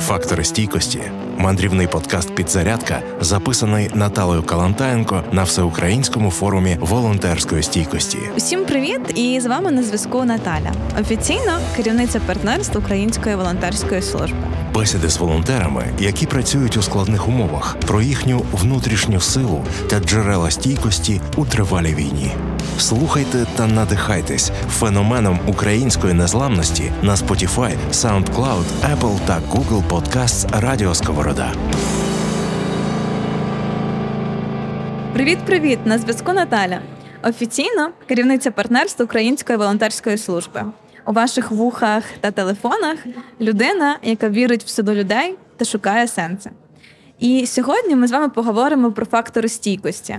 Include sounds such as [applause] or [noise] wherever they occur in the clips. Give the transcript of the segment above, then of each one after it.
Фактори стійкості мандрівний подкаст Підзарядка записаний Наталою Калантаєнко на всеукраїнському форумі волонтерської стійкості. Усім привіт! І з вами на зв'язку Наталя, офіційно керівниця партнерства Української волонтерської служби. Бесіди з волонтерами, які працюють у складних умовах, про їхню внутрішню силу та джерела стійкості у тривалій війні. Слухайте та надихайтесь феноменом української незламності на Spotify, SoundCloud, Apple та Google Podcasts Радіо Сковорода. Привіт, привіт! На зв'язку Наталя. Офіційно керівниця партнерства Української волонтерської служби. У ваших вухах та телефонах людина, яка вірить в силу людей та шукає сенси. І сьогодні ми з вами поговоримо про фактори стійкості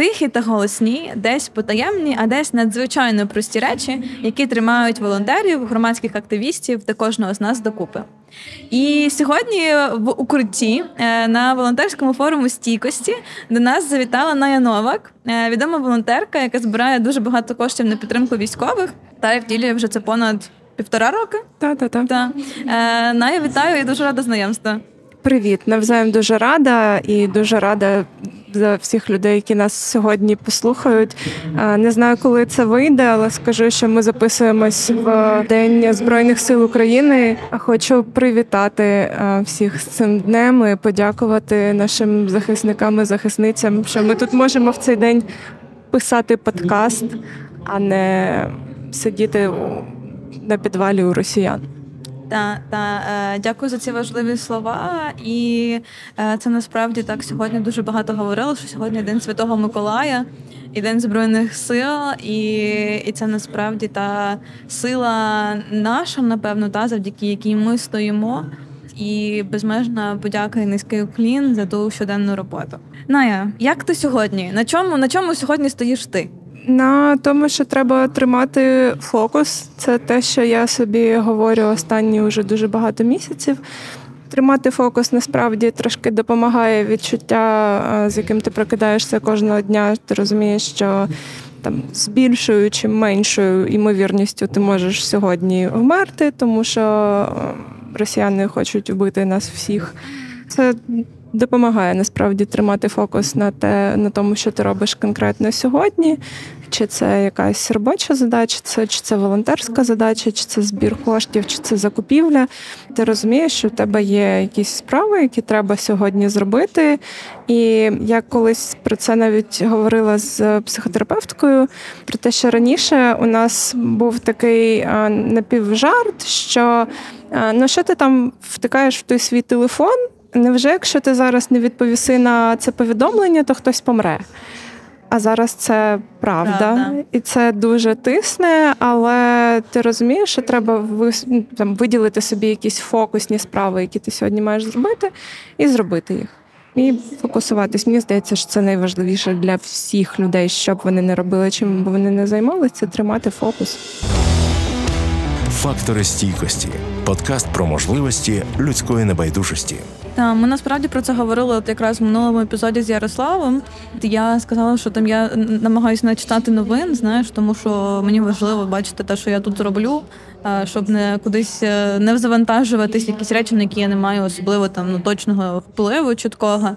тихі та голосні, десь потаємні, а десь надзвичайно прості речі, які тримають волонтерів, громадських активістів та кожного з нас докупи. І сьогодні в укритті е, на волонтерському форуму стійкості до нас завітала Ная Новак, е, відома волонтерка, яка збирає дуже багато коштів на підтримку військових та втілює вже це понад півтора роки. Та-та-та. Та. Е, Ная, вітаю і дуже рада знайомства. Привіт, навзаєм дуже рада і дуже рада за всіх людей, які нас сьогодні послухають. Не знаю, коли це вийде, але скажу, що ми записуємось в День Збройних сил України. Хочу привітати всіх з цим днем і подякувати нашим захисникам і захисницям, що ми тут можемо в цей день писати подкаст, а не сидіти на підвалі у росіян. Та та е, дякую за ці важливі слова. І е, це насправді так сьогодні дуже багато говорили, що сьогодні день Святого Миколая і День Збройних сил, і і це насправді та сила наша, напевно, та завдяки якій ми стоїмо. І безмежна подяка і низький уклін за ту щоденну роботу. Ная, як ти сьогодні? На чому на чому сьогодні стоїш ти? На тому, що треба тримати фокус, це те, що я собі говорю останні вже дуже багато місяців. Тримати фокус насправді трошки допомагає відчуття, з яким ти прокидаєшся кожного дня. Ти розумієш, що там з більшою чи меншою ймовірністю ти можеш сьогодні вмерти, тому що росіяни хочуть вбити нас всіх. Це допомагає насправді тримати фокус на те, на тому, що ти робиш конкретно сьогодні. Чи це якась робоча задача, це чи це волонтерська задача, чи це збір коштів, чи це закупівля. Ти розумієш, що в тебе є якісь справи, які треба сьогодні зробити. І я колись про це навіть говорила з психотерапевткою, про те, що раніше у нас був такий напівжарт, що ну що ти там втикаєш в той свій телефон. Невже, якщо ти зараз не відповіси на це повідомлення, то хтось помре? А зараз це правда. правда. І це дуже тисне, але ти розумієш, що треба там, виділити собі якісь фокусні справи, які ти сьогодні маєш зробити, і зробити їх. І фокусуватись. Мені здається, що це найважливіше для всіх людей, що б вони не робили, чим б вони не займалися, це тримати фокус. Фактори стійкості подкаст про можливості людської небайдужості. Ми насправді про це говорили от якраз в минулому епізоді з Ярославом. Я сказала, що там я намагаюся не читати новин, знаєш, тому що мені важливо бачити те, що я тут роблю, щоб не кудись е, не завантажуватись, якісь речі, на які я не маю особливо там ну точного впливу чіткого.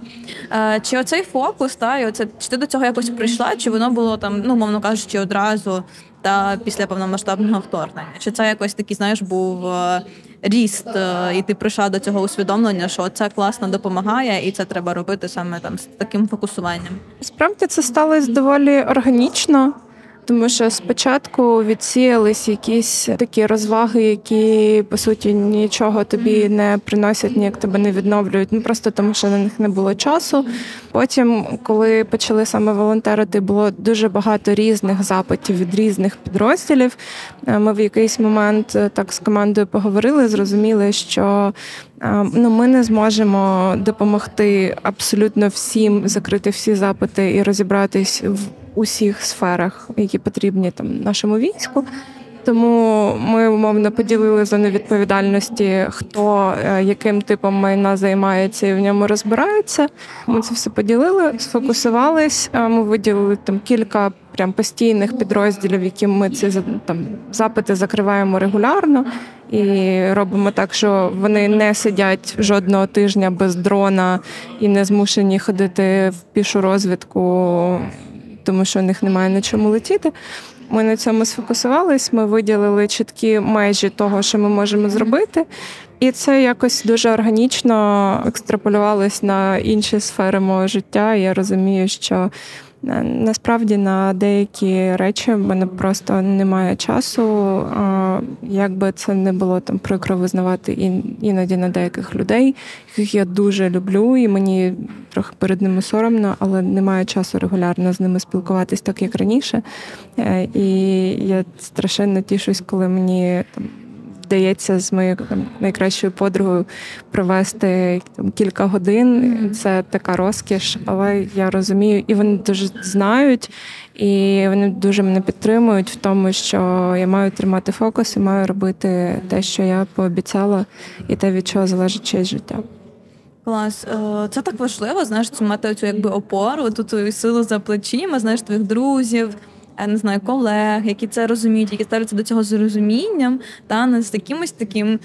Чи оцей фокус, та і оце чи ти до цього якось прийшла, чи воно було там, ну мовно кажучи, одразу та після повномасштабного вторгнення? Чи це якось такий, знаєш, був е, ріст, е, і ти прийшла до цього усвідомлення, що це класно допомагає, і це треба робити саме там з таким фокусуванням? Справді це сталося доволі органічно. Тому що спочатку відсіялись якісь такі розваги, які по суті нічого тобі не приносять, ніяк тебе не відновлюють. Ну просто тому, що на них не було часу. Потім, коли почали саме волонтерити, було дуже багато різних запитів від різних підрозділів. Е, ми в якийсь момент е, так з командою поговорили, зрозуміли, що ну, ми не зможемо допомогти абсолютно всім закрити всі запити і розібратись в усіх сферах, які потрібні там нашому війську. Тому ми умовно поділили зону відповідальності, хто е, яким типом майна займається і в ньому розбирається. Ми це все поділили, сфокусувались. Ми виділили там кілька прям постійних підрозділів, які ми ці там запити закриваємо регулярно і робимо так, що вони не сидять жодного тижня без дрона і не змушені ходити в пішу розвідку, тому що у них немає на чому летіти. Ми на цьому сфокусувались. Ми виділили чіткі межі того, що ми можемо зробити, і це якось дуже органічно екстраполювалось на інші сфери мого життя. Я розумію, що насправді на деякі речі в мене просто немає часу. Як би це не було там прикро визнавати іноді на деяких людей, яких я дуже люблю, і мені трохи перед ними соромно, але немає часу регулярно з ними спілкуватись так, як раніше. Е, і я страшенно тішусь, коли мені там вдається з моєю там, найкращою подругою провести там, кілька годин. Це така розкіш, але я розумію, і вони дуже знають, і вони дуже мене підтримують в тому, що я маю тримати фокус і маю робити те, що я пообіцяла, і те, від чого залежить честь життя. Клас, е, це так важливо, знаєш, мати цю якби опору, ту силу за плечима, знаєш, твоїх друзів я не знаю, колег, які це розуміють, які ставляться до цього з розумінням, та не з якимось таким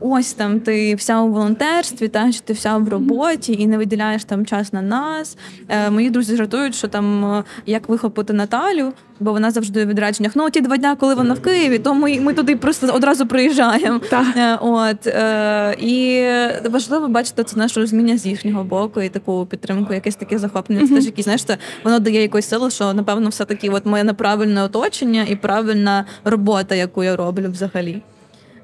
ось там ти вся у волонтерстві, та що ти вся в роботі і не виділяєш там час на нас. Е, Мої друзі жартують, що там е, як вихопити Наталю, бо вона завжди у відрядженнях. Ну ті два дня, коли вона в Києві, то ми ми туди просто одразу приїжджаємо. Е, от е, і важливо бачити це наше розуміння з їхнього боку і таку підтримку, якесь таке захоплення. Це mm-hmm. теж якісь знаєш, це воно дає якусь силу, що напевно все таки, от моє правильне оточення і правильна робота, яку я роблю взагалі.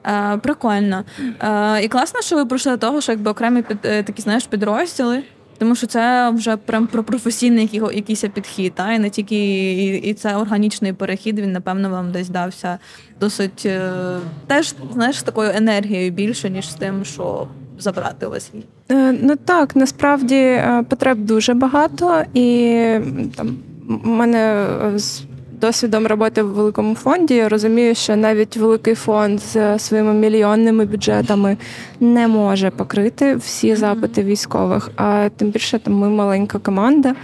Е, Прикольно. Е, І класно, що ви пройшли до того, що якби окремі під е, такі знаєш підрозділи. Тому що це вже прям про професійний якийсь підхід, та і не тільки і, і це органічний перехід. Він напевно вам десь дався досить е, теж знаєш такою енергією більше ніж з тим, що забрати у вас. Е, ну так насправді е, потреб дуже багато, і там у мене з досвідом роботи в великому фонді я розумію, що навіть великий фонд з своїми мільйонними бюджетами не може покрити всі запити військових. А тим більше там ми маленька команда.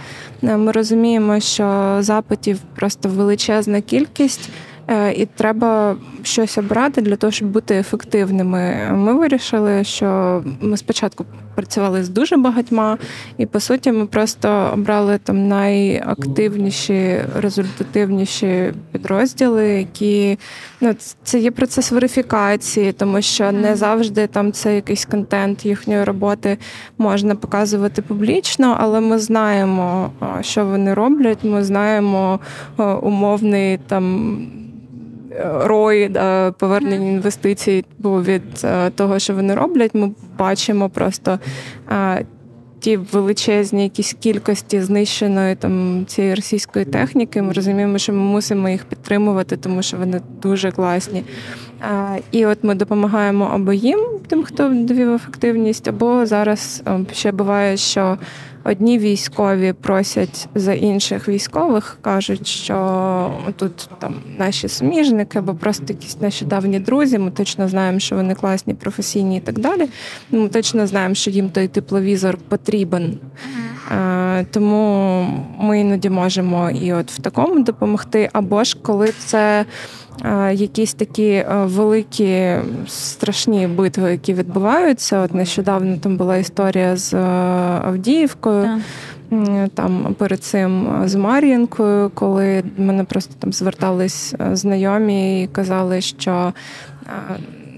Ми розуміємо, що запитів просто величезна кількість. Е, і треба щось обрати для того, щоб бути ефективними. Ми вирішили, що ми спочатку працювали з дуже багатьма, і по суті, ми просто обрали там найактивніші, результативніші підрозділи, які ну це є процес верифікації, тому що не завжди там це якийсь контент їхньої роботи можна показувати публічно, але ми знаємо, що вони роблять. Ми знаємо умовний там рой повернення інвестицій був від е, того, що вони роблять. Ми бачимо просто е, ті величезні якісь кількості знищеної там цієї російської техніки. Ми розуміємо, що ми мусимо їх підтримувати, тому що вони дуже класні. Е, і от ми допомагаємо або їм, тим, хто довів ефективність, або зараз ще буває, що Одні військові просять за інших військових, кажуть, що тут там наші суміжники або просто якісь наші давні друзі. Ми точно знаємо, що вони класні, професійні і так далі. Ми точно знаємо, що їм той тепловізор потрібен. Тому ми іноді можемо і от в такому допомогти, або ж коли це якісь такі е, великі страшні битви, які відбуваються. От нещодавно там була історія з е, Авдіївкою. Так. Там перед цим з Мар'їнкою, коли мене просто там звертались е, знайомі і казали, що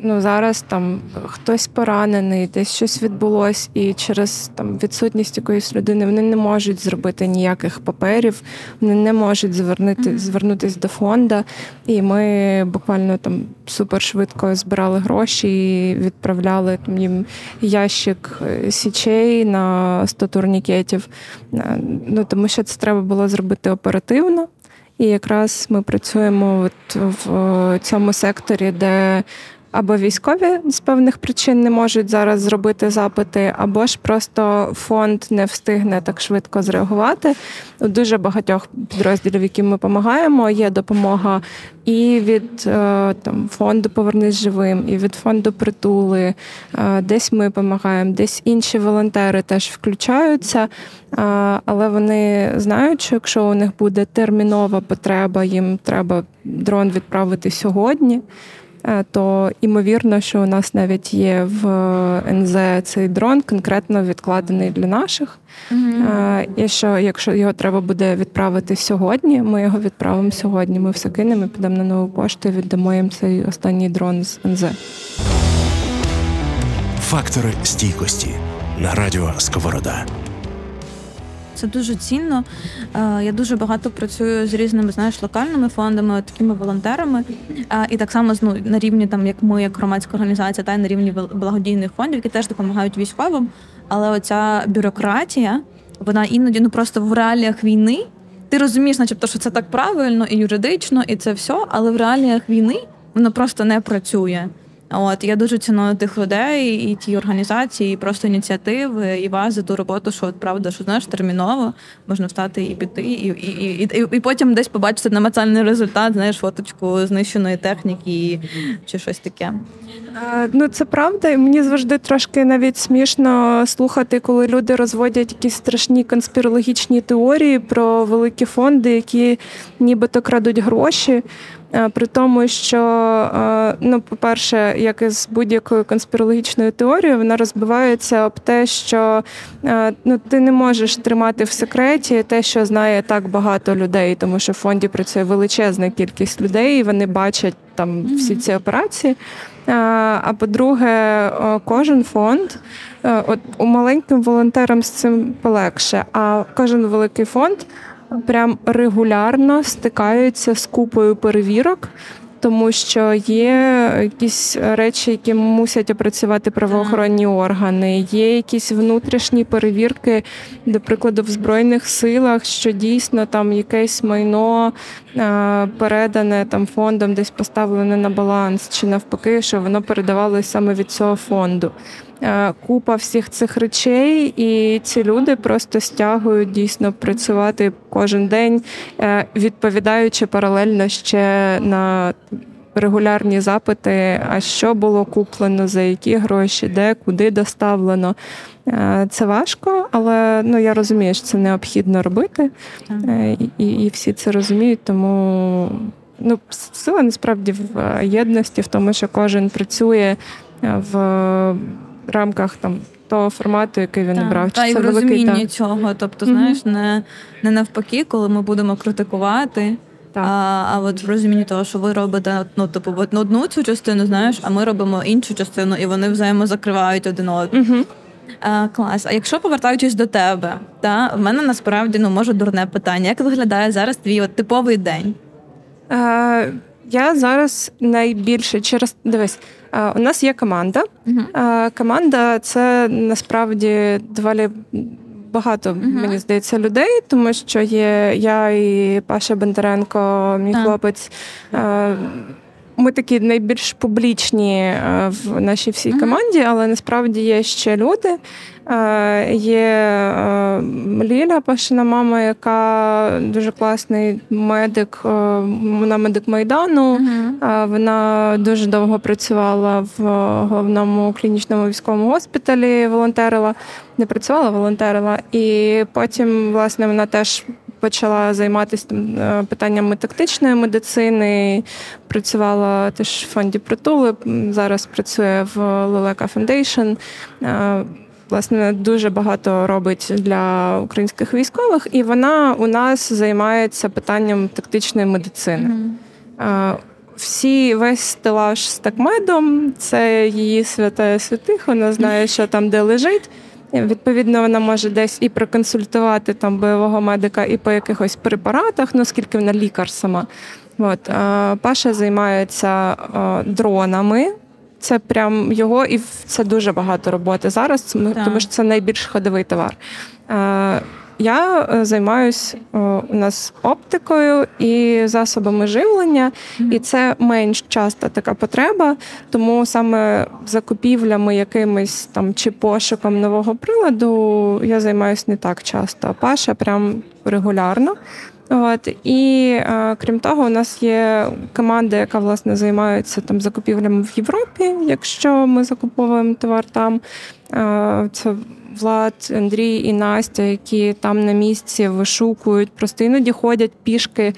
ну зараз там хтось поранений, десь щось відбулось, і через там відсутність якоїсь людини вони не можуть зробити ніяких паперів, вони не можуть звернути, звернутися до фонду. І ми буквально там супер швидко збирали гроші і відправляли там їм ящик е, січей на 100 турнікетів. Е, ну тому що це треба було зробити оперативно. І якраз ми працюємо от в цьому секторі, де або військові з певних причин не можуть зараз зробити запити, або ж просто фонд не встигне так швидко зреагувати. У дуже багатьох підрозділів, яким ми допомагаємо, є допомога і від е, там фонду Повернись живим, і від фонду притули. Е, десь ми допомагаємо, десь інші волонтери теж включаються, е, але вони знають, що якщо у них буде термінова потреба, їм треба дрон відправити сьогодні то імовірно, що у нас навіть є в НЗ цей дрон конкретно відкладений для наших. Mm-hmm. І що якщо його треба буде відправити сьогодні, ми його відправимо сьогодні. Ми все кинемо, підемо на нову пошту і віддамо їм цей останній дрон з НЗ. Фактори стійкості на радіо Сковорода. Це дуже цінно. Е, я дуже багато працюю з різними знаєш, локальними фондами, такими волонтерами. І так само ну, на рівні, там як ми, як громадська організація, та й на рівні благодійних фондів, які теж допомагають військовим. Але оця бюрократія, вона іноді ну просто в реаліях війни. Ти розумієш, начебто, що це так правильно і юридично, і це все, але в реаліях війни воно просто не працює. От я дуже ціную тих людей і ті організації, і просто ініціативи, і вас за ту роботу, що от правда, що знаєш, терміново можна встати і піти, і і, і, і, і потім десь побачити намацальний результат, знаєш, фоточку знищеної техніки чи щось таке. Ну це правда, і мені завжди трошки навіть смішно слухати, коли люди розводять якісь страшні конспірологічні теорії про великі фонди, які нібито крадуть гроші. Е, при тому, що, е, ну, по-перше, як і з будь-якою конспірологічною теорією, вона розбивається об те, що е, ну, ти не можеш тримати в секреті те, що знає так багато людей, тому що в фонді працює величезна кількість людей, і вони бачать там всі ці операції. А по-друге, кожен фонд, от у маленьким волонтерам з цим полегше, а кожен великий фонд прям регулярно стикаються з купою перевірок. Тому що є якісь речі, які мусять опрацювати правоохоронні органи, є якісь внутрішні перевірки, до прикладу, в збройних силах, що дійсно там якесь майно передане там фондом, десь поставлене на баланс, чи навпаки, що воно передавалося саме від цього фонду. Е, купа всіх цих речей, і ці люди просто стягують дійсно працювати кожен день, е, відповідаючи паралельно ще на регулярні запити, а що було куплено, за які гроші, де, куди доставлено. Е, це важко, але ну я розумію, що це необхідно робити, і, і всі це розуміють, тому. Ну, сила насправді в єдності, в тому, що кожен працює в рамках там того формату, який він так, брав. Та і в розумінні цього. Тобто, знаєш, не не навпаки, коли ми будемо критикувати. Так. А а от в розумінні того, що ви робите ну, типу, одну цю частину, знаєш, а ми робимо іншу частину, і вони взаємозакривають один одного. Угу. А, Клас. А якщо повертаючись до тебе, та в мене насправді ну може дурне питання. Як виглядає зараз твій от, типовий день? А, я зараз найбільше через дивись. У нас є команда. Uh-huh. Команда це насправді доволі багато, uh-huh. мені здається, людей, тому що є я і Паша Бондаренко, мій uh-huh. хлопець. Ми такі найбільш публічні в нашій всій команді, але насправді є ще люди. Е, є е, Ліля Пашина мама, яка дуже класний медик, е, вона медик Майдану. Uh-huh. Вона дуже довго працювала в головному клінічному військовому госпіталі, волонтерила, не працювала, волонтерила. І потім, власне, вона теж. Почала займатися питаннями тактичної медицини, працювала теж в фонді притули. Зараз працює в Лелека Foundation власне дуже багато робить для українських військових, і вона у нас займається питанням тактичної медицини. Mm-hmm. Всі весь стелаж з такмедом, це її свята святих. Вона знає, що там де лежить. Відповідно, вона може десь і проконсультувати там бойового медика і по якихось препаратах, ну оскільки вона лікар сама. От Паша займається дронами. Це прям його, і це дуже багато роботи зараз, тому що це найбільш ходовий товар. Е, я е, займаюся у нас оптикою і засобами живлення, і це менш часто така потреба, тому саме закупівлями якимись там чи пошуком нового приладу я займаюся не так часто. Паша прям регулярно. От і е, крім того, у нас є команда, яка власне займається там закупівлями в Європі, якщо ми закуповуємо товар там. Це Влад, Андрій і Настя, які там на місці вишукують, просто іноді ходять пішки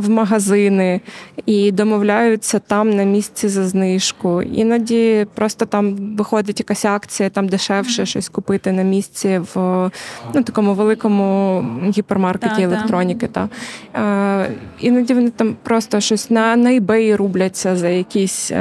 в магазини і домовляються там на місці за знижку. Іноді просто там виходить якась акція, там дешевше щось купити на місці в ну, такому великому гіпермаркеті електроніки. Та. Е, Іноді вони там просто щось на на eBay рубляться за якісь е,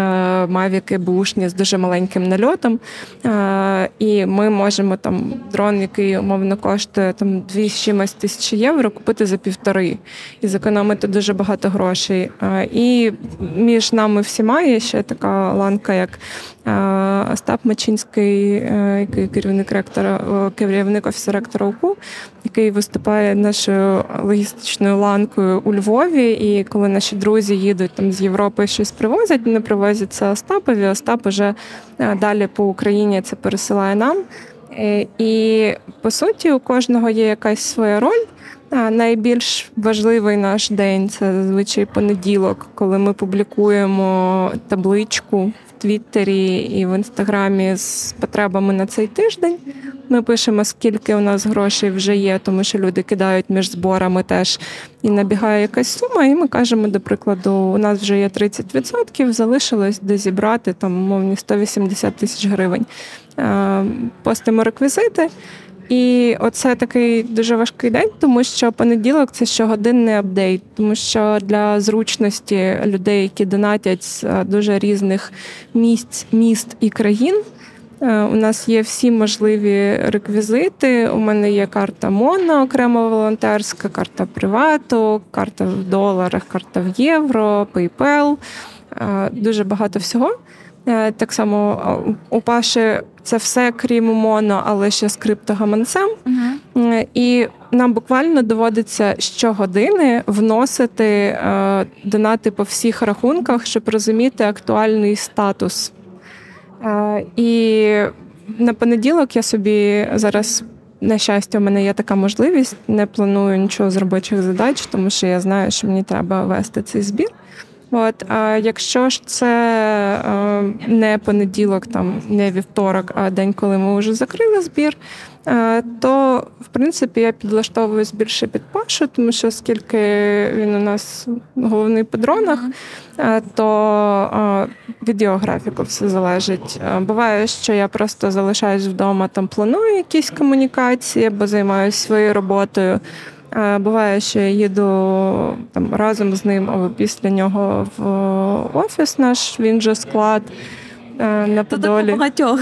мавіки бушні з дуже маленьким нальотом. Е, І ми можемо там дрон, який умовно коштує там 2 чимось тисячі євро, купити за півтори і зекономити дуже багато грошей. І між нами всіма є ще така ланка, як Остап Мачинський, е, який керівник ректора, керівник офісу ректора УКУ, який виступає нашою логістичною ланкою у Львові. І коли наші друзі їдуть там з Європи щось привозять, вони привозять це Остапові. Остап уже е, далі по Україні це пересилає нам. Е, і по суті, у кожного є якась своя роль. А найбільш важливий наш день це зазвичай понеділок, коли ми публікуємо табличку в Твіттері і в інстаграмі з потребами на цей тиждень. Ми пишемо, скільки у нас грошей вже є, тому що люди кидають між зборами теж і набігає якась сума. І ми кажемо, до прикладу, у нас вже є 30%, залишилось де зібрати там мовні 180 тисяч гривень. Постимо реквізити. І оце такий дуже важкий день, тому що понеділок це щогодинний апдейт, тому що для зручності людей, які донатять з е, дуже різних місць, міст і країн. Е, у нас є всі можливі реквізити. У мене є карта Моно, окремо волонтерська, карта привату, карта в доларах, карта в євро, PayPal, дуже багато всього. Е, так само у Паші це все крім моно, але ще з криптогаманцем. Uh-huh. І нам буквально доводиться щогодини вносити е, донати по всіх рахунках, щоб розуміти актуальний статус. І на понеділок я собі зараз. На щастя, у мене є така можливість. Не планую нічого з робочих задач, тому що я знаю, що мені треба вести цей збір. От, а якщо ж це е, не понеділок, там не вівторок, а день, коли ми вже закрили збір, е, то в принципі я підлаштовуюсь більше під Пашу, тому що оскільки він у нас головний по дронах, е, то від його графіку все залежить. Буває, що я просто залишаюсь вдома, там планую якісь комунікації, або займаюся своєю роботою. Буває, що я їду там разом з ним або після нього в офіс наш, він же склад е, на Подолі. Багатьох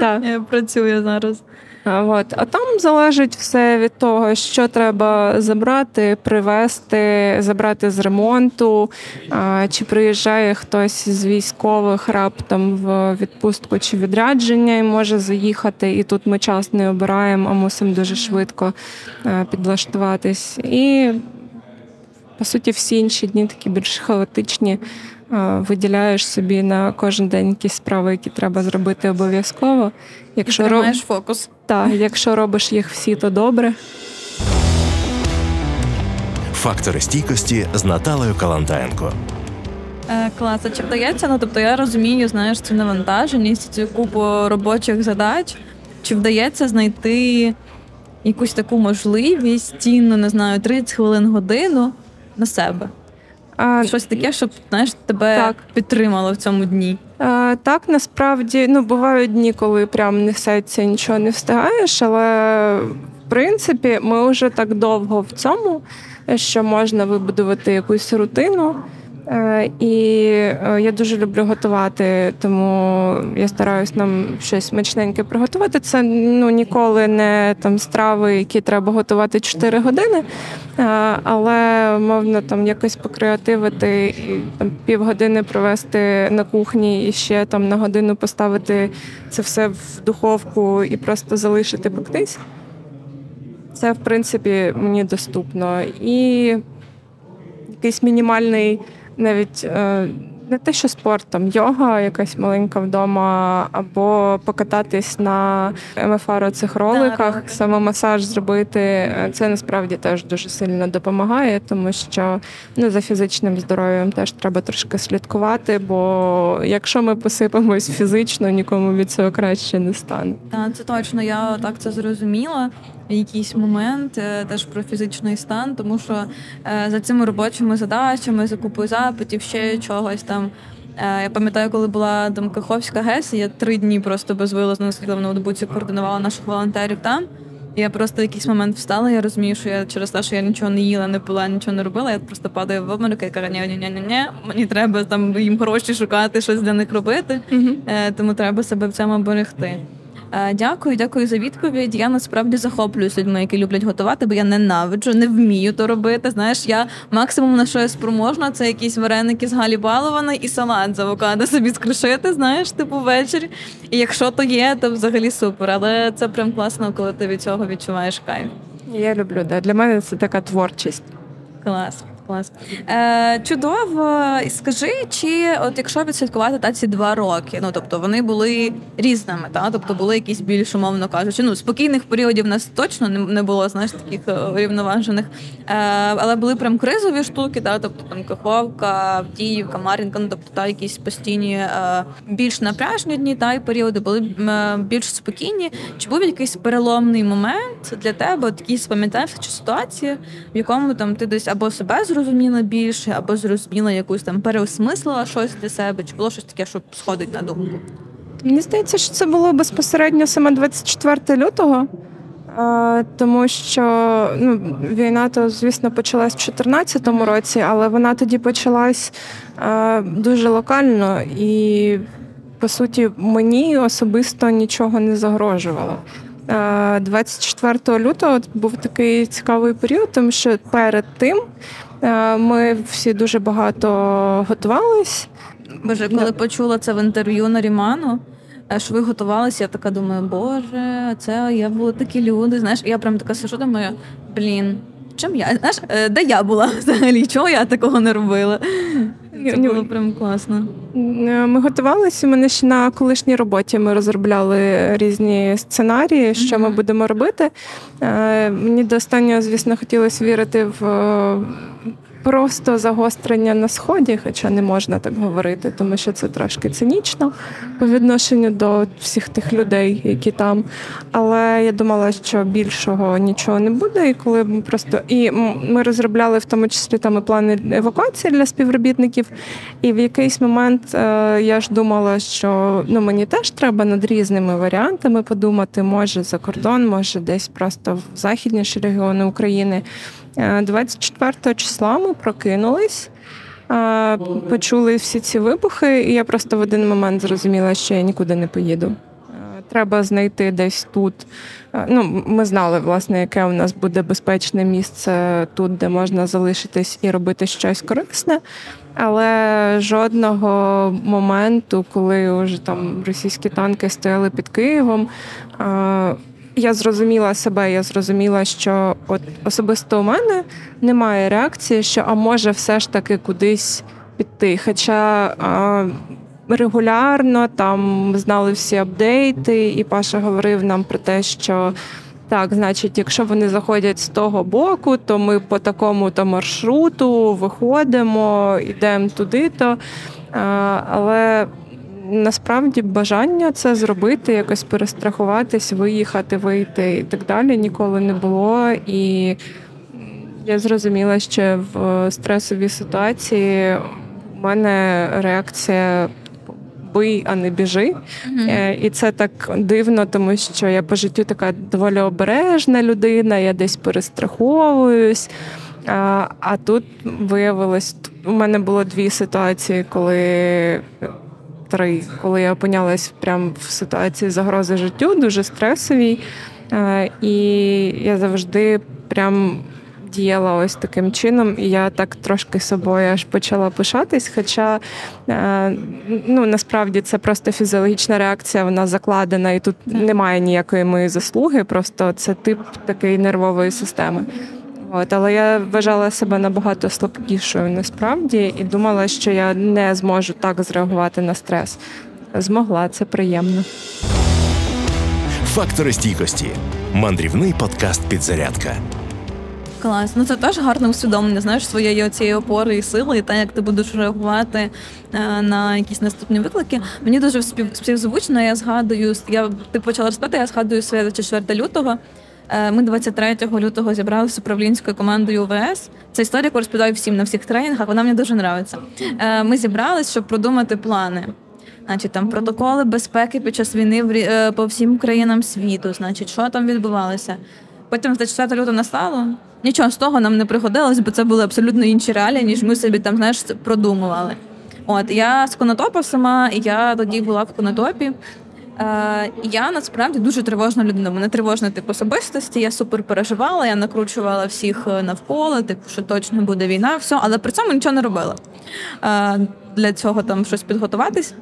так. працює зараз. От. А там залежить все від того, що треба забрати, привезти, забрати з ремонту, чи приїжджає хтось з військових раптом в відпустку чи відрядження і може заїхати. І тут ми час не обираємо, а мусимо дуже швидко підлаштуватись. І по суті, всі інші дні такі більш хаотичні. Виділяєш собі на кожен день якісь справи, які треба зробити обов'язково. Якщо роб... фокус. Так, якщо робиш їх всі, то добре. Фактори стійкості з Наталею Калантаєнко. Е, клас, а чи вдається? Ну тобто я розумію, знаєш, цю навантаженість, цю купу робочих задач. Чи вдається знайти якусь таку можливість цінну, не знаю, 30 хвилин годину на себе? А, Щось таке, щоб знаєш, тебе так. підтримало в цьому дні. А, Так, насправді ну, бувають дні, коли прям несеться, нічого не встигаєш, але в принципі ми вже так довго в цьому, що можна вибудувати якусь рутину. Е, і е, я дуже люблю готувати, тому я стараюсь нам щось смачненьке приготувати. Це ну ніколи не там страви, які треба готувати 4 години, е, але мовно там якось покреативити і там півгодини провести на кухні і ще там на годину поставити це все в духовку і просто залишити пектись. Це в принципі мені доступно і якийсь мінімальний навіть е, не те, що спортом, йога, якась маленька вдома, або покататись на МФР цих роликах, самомасаж зробити. Це насправді теж дуже сильно допомагає, тому що ну, за фізичним здоров'ям теж треба трошки слідкувати, бо якщо ми посипемось фізично, нікому від цього краще не стане. Та це точно. Я так це зрозуміла. Якийсь момент е, теж про фізичний стан, тому що е, за цими робочими задачами, за купою запитів, ще чогось там. Е, Я пам'ятаю, коли була там Каховська ГЕС, я три дні просто безвилазно сиділа в ноутбуці, координувала наших волонтерів там. Я просто в якийсь момент встала, я розумію, що я через те, що я нічого не їла, не пила, нічого не робила, я просто падаю в обморок і кажу, ні, ні, ні, ні, ні, мені треба там їм гроші шукати, щось для них робити. Тому треба себе в цьому берегти. Е, Дякую, дякую за відповідь. Я насправді захоплююсь людьми, які люблять готувати, бо я ненавиджу, не вмію то робити. Знаєш, я максимум на що я спроможна, це якісь вареники з Галі Балованої і салат з авокадо собі скришити, знаєш, типу ввечері. І якщо то є, то взагалі супер. Але це прям класно, коли ти від цього відчуваєш кайф. Я люблю, да. Для мене це така творчість. Клас, клас. Е, чудово. Скажи, чи от якщо відслідкувати та ці два роки, ну тобто вони були різними, та тобто були якісь більш умовно кажучи, ну спокійних періодів в нас точно не, було, знаєш, таких е, рівноважених. Е, але були прям кризові штуки, та тобто там Каховка, Авдіївка, Мар'їнка, ну тобто та якісь постійні е, більш напряжні дні, та й періоди були е, більш спокійні. Чи був якийсь переломний момент для тебе? От якісь пам'ятаєш чи ситуації, в якому там ти десь або себе зрозуміла більше, або зрозуміла якусь там переосмислила щось для себе, чи було щось таке, що сходить на думку? Мені здається, що це було безпосередньо саме 24 лютого, тому що ну, війна, то, звісно, почалась в 2014 році, але вона тоді почалась дуже локально і, по суті, мені особисто нічого не загрожувало. Е, 24 лютого був такий цікавий період, тому що перед тим ми всі дуже багато готувались. Боже, коли почула це в інтерв'ю на Ріману, е, що ви готувалися, я така думаю, боже, це я були такі люди. Знаєш, я прям така сижу, думаю, блін. Чим я? Знаєш, е, де я була [laughs] взагалі? Чого я такого не робила? Це було прям класно. Е, Ми готувалися. Мене ще на колишній роботі ми розробляли різні сценарії, що ми будемо робити. Е, Мені до останнього, звісно, хотілося вірити в просто загострення на сході, хоча не можна так говорити, тому що це трошки цинічно по відношенню до всіх тих людей, які там. Але я думала, що більшого нічого не буде. І коли ми просто і ми розробляли в тому числі там і плани евакуації для співробітників. І в якийсь момент е, я ж думала, що ну мені теж треба над різними варіантами подумати, може за кордон, може десь просто в західніші регіони України. Е, 24 числа ми прокинулись. е, Почули всі ці вибухи, і я просто в один момент зрозуміла, що я нікуди не поїду. Е, Треба знайти десь тут. Е, Ну, ми знали, власне, яке у нас буде безпечне місце тут, де можна залишитись і робити щось корисне. Але жодного моменту, коли вже там російські танки стояли під Києвом, е, я зрозуміла себе, я зрозуміла, що от особисто у мене немає реакції, що а може все ж таки кудись піти. Хоча е, регулярно там знали всі апдейти, і Паша говорив нам про те, що. Так, значить, якщо вони заходять з того боку, то ми по такому то маршруту виходимо, йдемо туди-то. А, Але насправді бажання це зробити, якось перестрахуватись, виїхати, вийти і так далі ніколи не було. І я зрозуміла, що в стресовій ситуації в мене реакція бий, а не біжи. Е, І це так дивно, тому що я по життю така доволі обережна людина, я десь перестраховуюсь. А, а тут виявилось, у мене було дві ситуації, коли три, коли я опинялась прямо в ситуації загрози життю, дуже стресовій. Е, І я завжди прям діяла ось таким чином, і я так трошки собою аж почала пишатись. Хоча е, ну насправді це просто фізіологічна реакція, вона закладена, і тут немає ніякої моєї заслуги, просто це тип такої нервової системи. От, але я вважала себе набагато слабкішою насправді і думала, що я не зможу так зреагувати на стрес. Змогла, це приємно. Фактори стійкості. Мандрівний подкаст Підзарядка. Клас, ну це теж гарне усвідомлення, знаєш, своєї цієї опори і сили, і те, як ти будеш реагувати е, на якісь наступні виклики. Мені дуже спів, співзвучно, я згадую, я ти почала розповідати, я згадую своє 4 лютого. Е, ми 23 лютого зібралися управлінською командою УВС. Це історія, яку розповідаю всім на всіх тренінгах, вона мені дуже подобається. Е, ми зібрались, щоб продумати плани. Значить, там протоколи безпеки під час війни в по всім країнам світу, значить, що там відбувалося. Потім за 4 лютого настало. Нічого з того нам не пригодилось, бо це були абсолютно інші реалії, ніж ми собі там знаєш, продумували. От я з Конотопа сама, і я тоді була в Конотопі. Е, Я насправді дуже тривожна людина. Мене тривожна тип особистості. Я супер переживала, я накручувала всіх е, навколо, типу, що точно буде війна, все, але при цьому нічого не робила. Е, Для цього там щось підготуватись.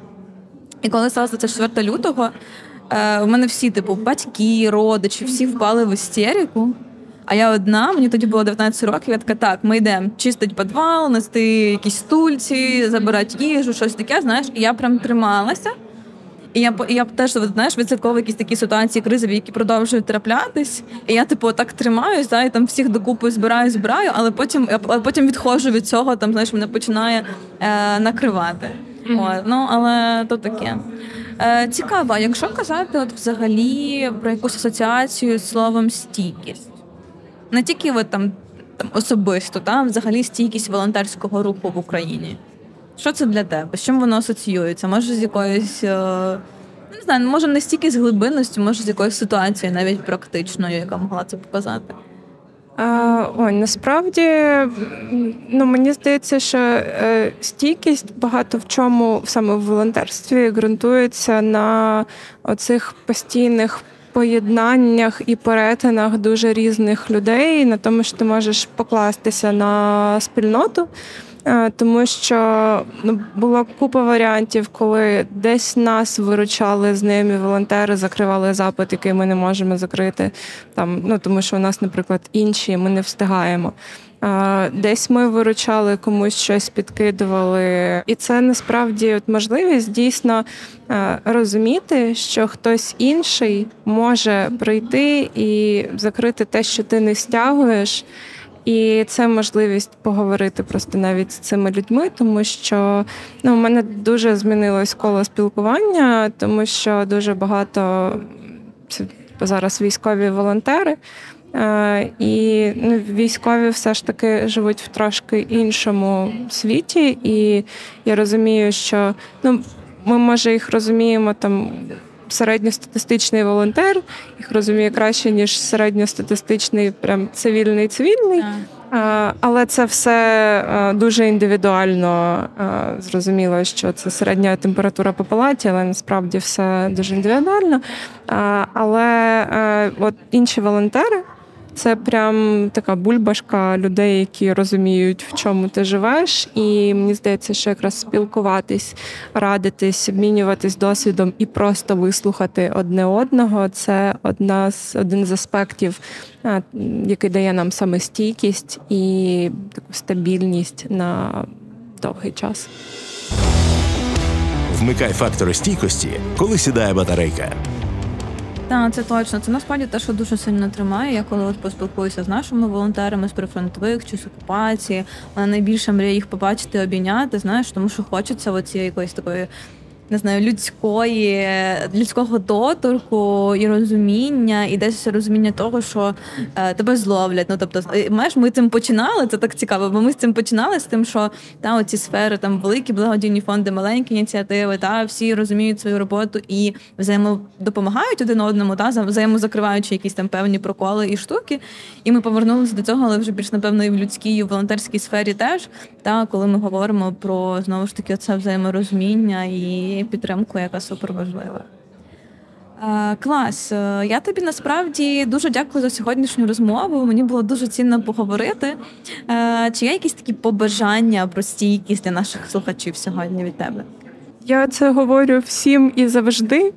І коли сталося це 4 лютого, у мене всі, типу, батьки, родичі, всі впали в істерику. А я одна, мені тоді було 19 років. Я така, так, ми йдемо чистить підвал, нести якісь стульці, забирати їжу, щось таке. Знаєш, і я прям трималася. І я і я теж знаєш, відслідковую якісь такі ситуації кризові, які продовжують траплятись. І я, типу, так тримаюсь, да, і там всіх докупи збираю, збираю, але потім я потім відходжу від цього, там знаєш, мене починає е, накривати. Mm-hmm. О, ну але то таке. Е, Цікаво, якщо казати, от взагалі про якусь асоціацію з словом стійкість, не тільки от, там, там особисто, та взагалі стійкість волонтерського руху в Україні. Що це для тебе? З чим воно асоціюється? Може, з якоюсь. Е, ну, не знаю, може не стільки з глибинністю, може з якоюсь ситуацією, навіть практичною, яка могла це показати. Ой, насправді ну мені здається, що е, стійкість багато в чому саме в волонтерстві ґрунтується на оцих постійних поєднаннях і перетинах дуже різних людей, на тому, що ти можеш покластися на спільноту. Е, тому що ну, була купа варіантів, коли десь нас виручали з ними волонтери, закривали запит, який ми не можемо закрити, там, ну тому що у нас, наприклад, інші, ми не встигаємо. Е, десь ми виручали комусь щось підкидували, і це насправді от можливість дійсно е, розуміти, що хтось інший може прийти і закрити те, що ти не стягуєш. І це можливість поговорити просто навіть з цими людьми, тому що ну, у мене дуже змінилось коло спілкування, тому що дуже багато зараз військові волонтери. Е, і ну, військові все ж таки живуть в трошки іншому світі, і я розумію, що ну, ми може їх розуміємо там середньостатистичний волонтер, їх розуміє краще, ніж середньостатистичний прям цивільний цивільний. Але це все дуже індивідуально. Зрозуміло, що це середня температура по палаті, але насправді все дуже індивідуально. Але от інші волонтери. Це прям така бульбашка людей, які розуміють, в чому ти живеш, і мені здається, що якраз спілкуватись, радитись, обмінюватись досвідом і просто вислухати одне одного це одна з один з аспектів, який дає нам саме стійкість і таку стабільність на довгий час. Вмикай фактори стійкості, коли сідає батарейка. Так, це точно. Це насправді те, що дуже сильно тримає. Я коли от поспілкуюся з нашими волонтерами з прифронтових чи з окупації, вона найбільше мріє їх побачити, обійняти, знаєш, тому що хочеться оці якоїсь такої не знаю, людської, людського доторку і розуміння, і десь розуміння того, що е, тебе зловлять. Ну тобто, маєш, ми цим починали, це так цікаво, бо ми з цим починали з тим, що та оці сфери, там великі благодійні фонди, маленькі ініціативи, та всі розуміють свою роботу і взаємодопомагають один одному, та взаємозакриваючи якісь там певні проколи і штуки. І ми повернулися до цього, але вже більш напевно і в людській, і в волонтерській сфері теж. Та коли ми говоримо про знову ж таки це взаєморозуміння і підтримку, яка супер важлива. Клас, е, я тобі насправді дуже дякую за сьогоднішню розмову. Мені було дуже цінно поговорити. Е, чи є якісь такі побажання про стійкість для наших слухачів сьогодні від тебе? Я це говорю всім і завжди.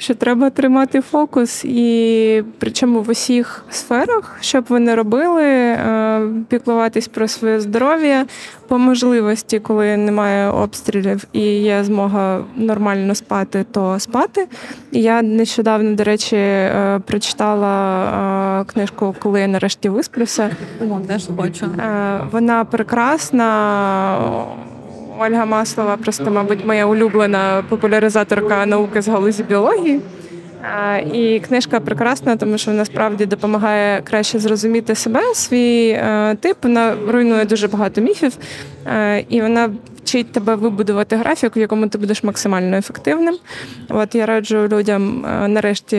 Що треба тримати фокус, і причому в усіх сферах, щоб ви не робили, е, піклуватись про своє здоров'я по можливості, коли немає обстрілів і є змога нормально спати, то спати. Я нещодавно, до речі, е, прочитала е, книжку, коли я нарешті висплюся. О, теж хочу. Вона прекрасна. Ольга Маслова, просто, мабуть, моя улюблена популяризаторка науки з галузі біології. І книжка прекрасна, тому що вона справді допомагає краще зрозуміти себе, свій е, тип. Вона руйнує дуже багато міфів, е, і вона вчить тебе вибудувати графік, в якому ти будеш максимально ефективним. От я раджу людям е, нарешті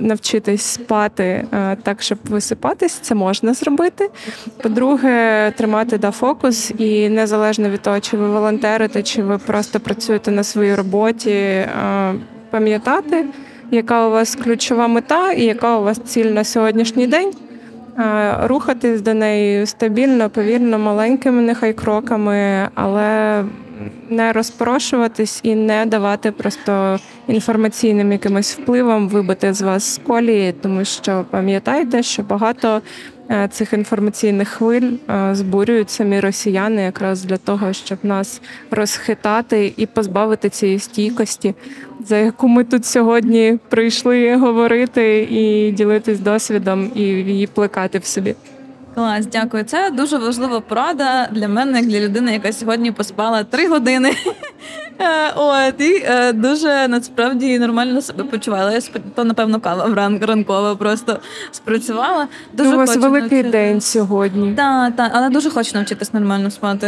навчитись спати так, щоб висипатись. Це можна зробити. По-друге, тримати да фокус, і незалежно від того, чи ви волонтерите, чи ви просто працюєте на своїй роботі, пам'ятати яка у вас ключова мета і яка у вас ціль на сьогоднішній день. Рухатись до неї стабільно, повільно, маленькими нехай кроками, але не розпрошуватись і не давати просто інформаційним якимось впливам вибити з вас з колії, тому що пам'ятайте, що багато Е, цих інформаційних хвиль е, збурюють самі росіяни, якраз для того, щоб нас розхитати і позбавити цієї стійкості, за яку ми тут сьогодні прийшли говорити і ділитись досвідом, і її плекати в собі. Клас, дякую. Це дуже важлива порада для мене, як для людини, яка сьогодні поспала три години. Е, от, і е, дуже насправді нормально себе почувала. Я то, напевно, кава в ранкова просто спрацювала. Дуже У вас великий навчити. день сьогодні. Так, так, але дуже хочу навчитись нормально спати.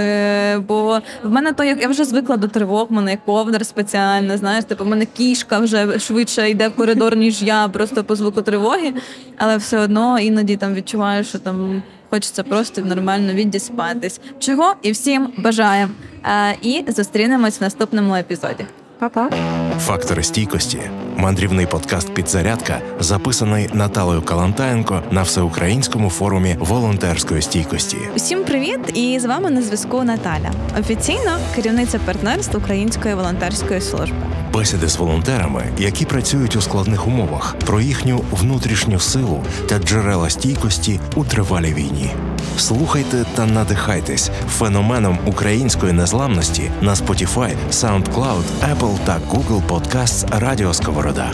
Бо в мене то як я вже звикла до тривог, в мене ковдер спеціальна, знаєш, типу, в мене кішка вже швидше йде в коридор, ніж я, просто по звуку тривоги, але все одно іноді там відчуваю, що там. Хочеться просто нормально віддіспатись. Чого і всім бажаємо. І зустрінемось в наступному епізоді. Па-па. Фактори стійкості. Мандрівний подкаст Підзарядка записаний Наталою Калантаєнко на всеукраїнському форумі волонтерської стійкості. Усім привіт! І з вами на зв'язку Наталя, офіційно керівниця партнерства Української волонтерської служби. Бесіди з волонтерами, які працюють у складних умовах, про їхню внутрішню силу та джерела стійкості у тривалій війні. Слухайте та надихайтесь феноменом української незламності на Spotify, SoundCloud, Apple та Google Podcasts Радіо Сковорода.